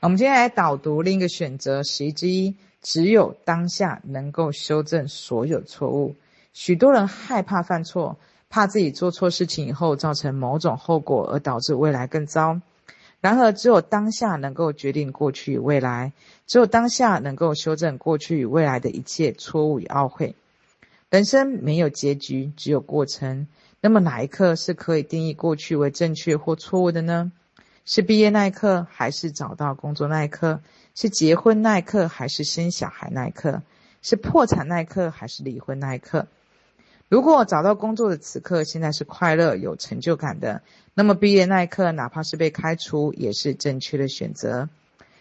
我们今天来导读另一个选择十一之一：只有当下能够修正所有错误。许多人害怕犯错，怕自己做错事情以后造成某种后果，而导致未来更糟。然而，只有当下能够决定过去与未来，只有当下能够修正过去与未来的一切错误与懊悔。人生没有结局，只有过程。那么，哪一刻是可以定义过去为正确或错误的呢？是毕业那一刻，还是找到工作那一刻？是结婚那一刻，还是生小孩那一刻？是破产那一刻，还是离婚那一刻？如果找到工作的此刻，现在是快乐、有成就感的，那么毕业那一刻，哪怕是被开除，也是正确的选择。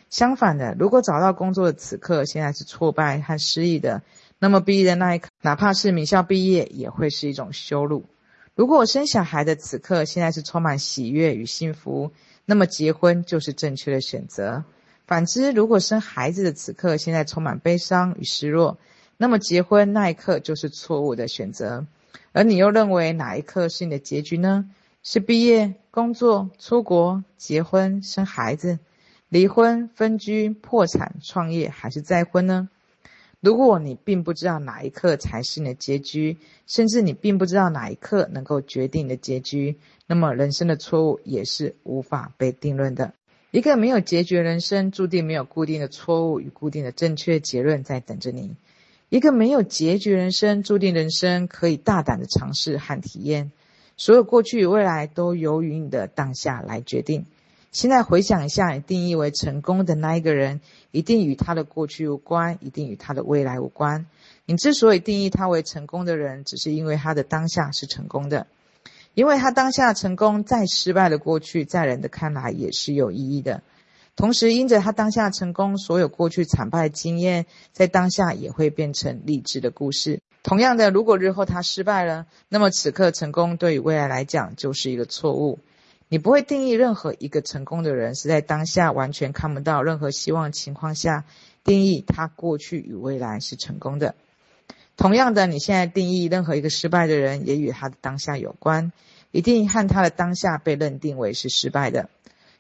相反的，如果找到工作的此刻，现在是挫败和失意的，那么毕业的那一刻，哪怕是名校毕业，也会是一种羞辱。如果我生小孩的此刻，现在是充满喜悦与幸福。那么结婚就是正确的选择。反之，如果生孩子的此刻现在充满悲伤与失落，那么结婚那一刻就是错误的选择。而你又认为哪一刻是你的结局呢？是毕业、工作、出国、结婚、生孩子、离婚、分居、破产、创业，还是再婚呢？如果你并不知道哪一刻才是你的结局，甚至你并不知道哪一刻能够决定你的结局，那么人生的错误也是无法被定论的。一个没有结局的人生，注定没有固定的错误与固定的正确结论在等着你。一个没有结局的人生，注定人生可以大胆的尝试和体验。所有过去与未来都由于你的当下来决定。现在回想一下，你定义为成功的那一个人，一定与他的过去无关，一定与他的未来无关。你之所以定义他为成功的人，只是因为他的当下是成功的，因为他当下成功，再失败的过去，在人的看来也是有意义的。同时，因着他当下成功，所有过去惨败经验，在当下也会变成励志的故事。同样的，如果日后他失败了，那么此刻成功对于未来来讲就是一个错误。你不会定义任何一个成功的人是在当下完全看不到任何希望情况下，定义他过去与未来是成功的。同样的，你现在定义任何一个失败的人，也与他的当下有关，一定和他的当下被认定为是失败的。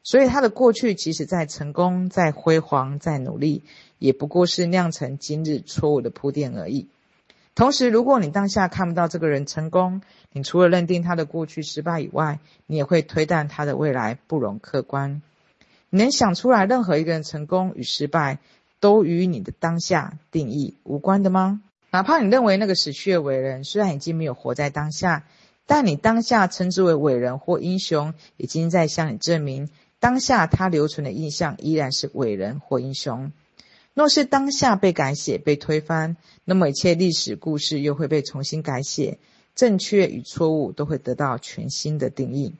所以他的过去即使再成功、再辉煌、再努力，也不过是酿成今日错误的铺垫而已。同时，如果你当下看不到这个人成功，你除了认定他的过去失败以外，你也会推断他的未来不容客观。你能想出来任何一个人成功与失败，都与你的当下定义无关的吗？哪怕你认为那个死去的伟人虽然已经没有活在当下，但你当下称之为伟人或英雄，已经在向你证明，当下他留存的印象依然是伟人或英雄。若是当下被改写、被推翻，那么一切历史故事又会被重新改写，正确与错误都会得到全新的定义。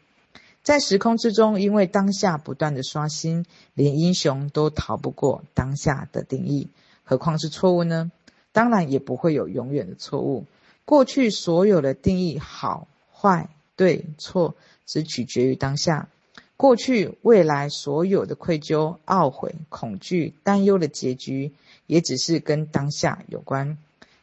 在时空之中，因为当下不断的刷新，连英雄都逃不过当下的定义，何况是错误呢？当然也不会有永远的错误。过去所有的定义，好坏、对错，只取决于当下。过去、未来所有的愧疚、懊悔、恐惧、担忧的结局，也只是跟当下有关。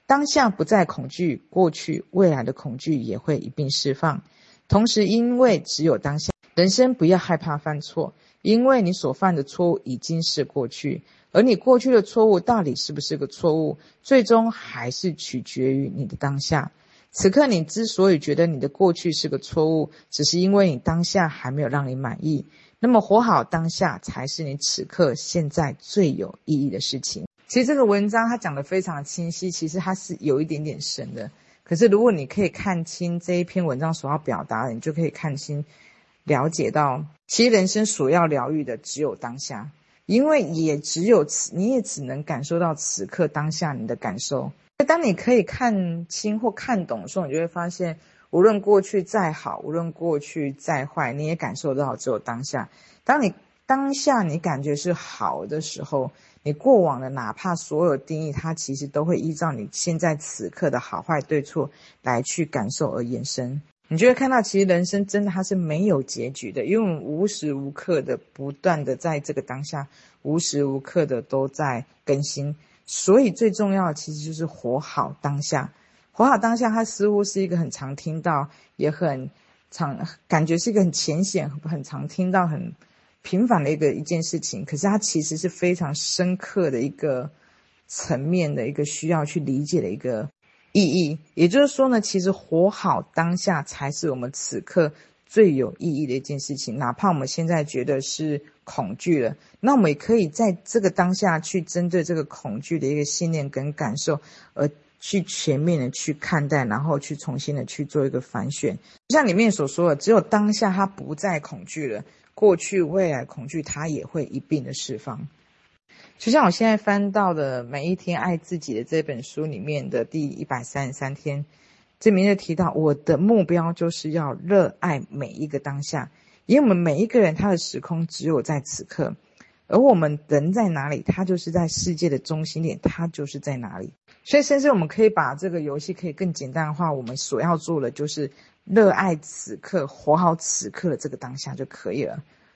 当下不再恐惧，过去、未来的恐惧也会一并释放。同时，因为只有当下，人生不要害怕犯错，因为你所犯的错误已经是过去，而你过去的错误到底是不是个错误，最终还是取决于你的当下。此刻你之所以觉得你的过去是个错误，只是因为你当下还没有让你满意。那么活好当下才是你此刻现在最有意义的事情。其实这个文章它讲得非常的清晰，其实它是有一点点深的。可是如果你可以看清这一篇文章所要表达的，你就可以看清、了解到，其实人生所要疗愈的只有当下，因为也只有此，你也只能感受到此刻当下你的感受。当你可以看清或看懂的时候，你就会发现，无论过去再好，无论过去再坏，你也感受到只有当下。当你当下你感觉是好的时候，你过往的哪怕所有定义，它其实都会依照你现在此刻的好坏对错来去感受而延伸。你就会看到，其实人生真的它是没有结局的，因为我们无时无刻的不断的在这个当下，无时无刻的都在更新。所以最重要的其实就是活好当下，活好当下，它似乎是一个很常听到，也很常感觉是一个很浅显、很常听到、很平凡的一个一件事情，可是它其实是非常深刻的一个层面的一个需要去理解的一个意义。也就是说呢，其实活好当下才是我们此刻最有意义的一件事情。哪怕我们现在觉得是恐惧了，那我们也可以在这个当下去针对这个恐惧的一个信念跟感受，而去全面的去看待，然后去重新的去做一个反选。就像里面所说的，只有当下它不再恐惧了。过去、未来恐惧，它也会一并的释放。就像我现在翻到的《每一天爱自己》的这本书里面的第一百三十三天，这里面就提到，我的目标就是要热爱每一个当下，因为我们每一个人他的时空只有在此刻，而我们人在哪里，他就是在世界的中心点，他就是在哪里。所以，甚至我们可以把这个游戏可以更简单的话，我们所要做的就是。热爱此刻，活好此刻的这个当下就可以了。